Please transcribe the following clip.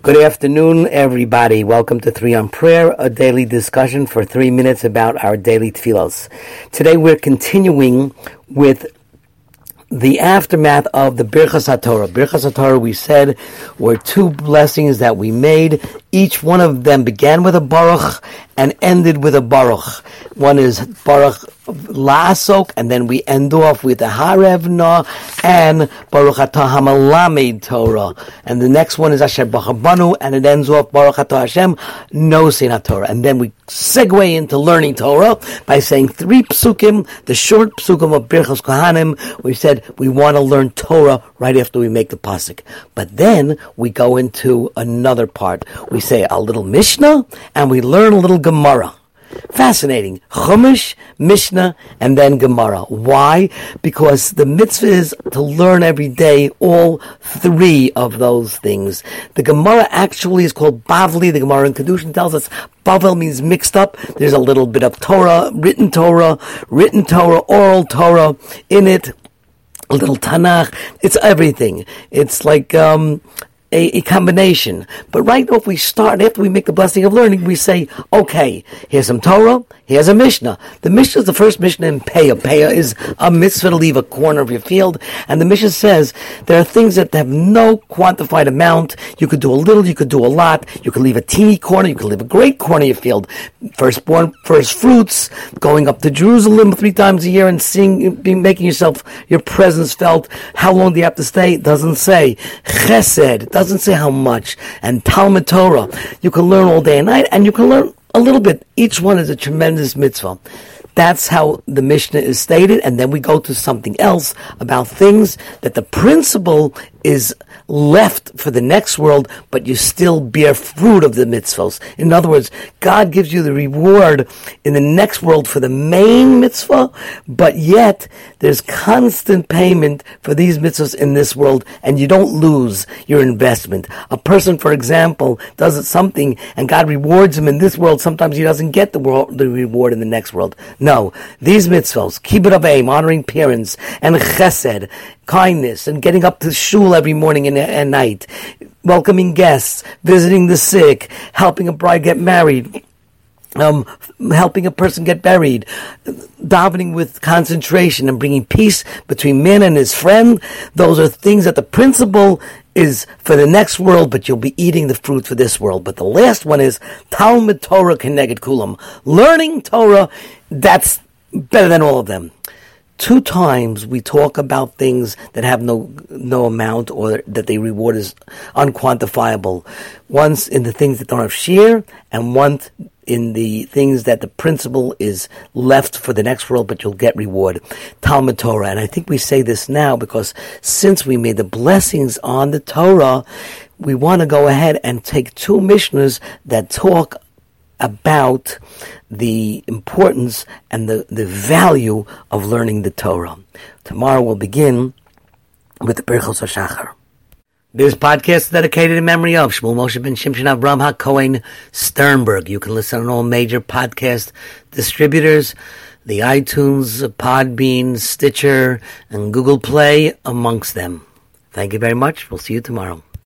Good afternoon, everybody. Welcome to Three on Prayer, a daily discussion for three minutes about our daily tefillos. Today we're continuing with the aftermath of the Birchas HaTorah. Birchas HaTorah, we said, were two blessings that we made. Each one of them began with a Baruch and ended with a Baruch. One is Baruch Lasok, and then we end off with the Harevna and Baruch Atah Hamalamed Torah. And the next one is Asher Bachabanu, and it ends off Baruch Atah Hashem Nosin Torah. And then we segue into learning Torah by saying three psukim, the short psukim of Birchas Kohanim. We said we want to learn Torah right after we make the pasuk. But then we go into another part. We say a little Mishnah, and we learn a little Gemara. Fascinating. Chumash, Mishnah, and then Gemara. Why? Because the mitzvah is to learn every day all three of those things. The Gemara actually is called Bavli. The Gemara in Kedushin tells us Bavel means mixed up. There's a little bit of Torah, written Torah, written Torah, oral Torah in it. A little Tanakh. It's everything. It's like um, a, a, combination. But right off we start, after we make the blessing of learning, we say, okay, here's some Torah, here's a Mishnah. The Mishnah is the first Mishnah in Peah. Peah is a mitzvah to leave a corner of your field. And the Mishnah says there are things that have no quantified amount. You could do a little, you could do a lot. You could leave a teeny corner, you could leave a great corner of your field. Firstborn, first fruits, going up to Jerusalem three times a year and seeing, making yourself, your presence felt. How long do you have to stay? It doesn't say. Chesed, doesn't say how much. And Talmud Torah, you can learn all day and night, and you can learn a little bit. Each one is a tremendous mitzvah. That's how the Mishnah is stated, and then we go to something else about things that the principle is left for the next world, but you still bear fruit of the mitzvahs. In other words, God gives you the reward in the next world for the main mitzvah, but yet there's constant payment for these mitzvahs in this world, and you don't lose your investment. A person, for example, does something and God rewards him in this world. Sometimes he doesn't get the, world, the reward in the next world. No, these mitzvahs, kibbud av v'em, honoring parents, and chesed, kindness, and getting up to shul every morning and, and night, welcoming guests, visiting the sick, helping a bride get married, um, helping a person get buried, davening with concentration and bringing peace between man and his friend. Those are things that the principle is for the next world, but you'll be eating the fruit for this world. But the last one is Talmud Torah Keneged Kulam. Learning Torah, that's better than all of them two times we talk about things that have no no amount or that they reward is unquantifiable. Once in the things that don't have shiur, and once in the things that the principle is left for the next world, but you'll get reward. Talmud Torah. And I think we say this now because since we made the blessings on the Torah, we want to go ahead and take two Mishnahs that talk about the importance and the, the value of learning the Torah. Tomorrow we'll begin with the Birchos HaShachar. This podcast is dedicated in memory of Shmuel Moshe ben Shimshon Avram HaKohen Sternberg. You can listen on all major podcast distributors, the iTunes, Podbean, Stitcher, and Google Play amongst them. Thank you very much. We'll see you tomorrow.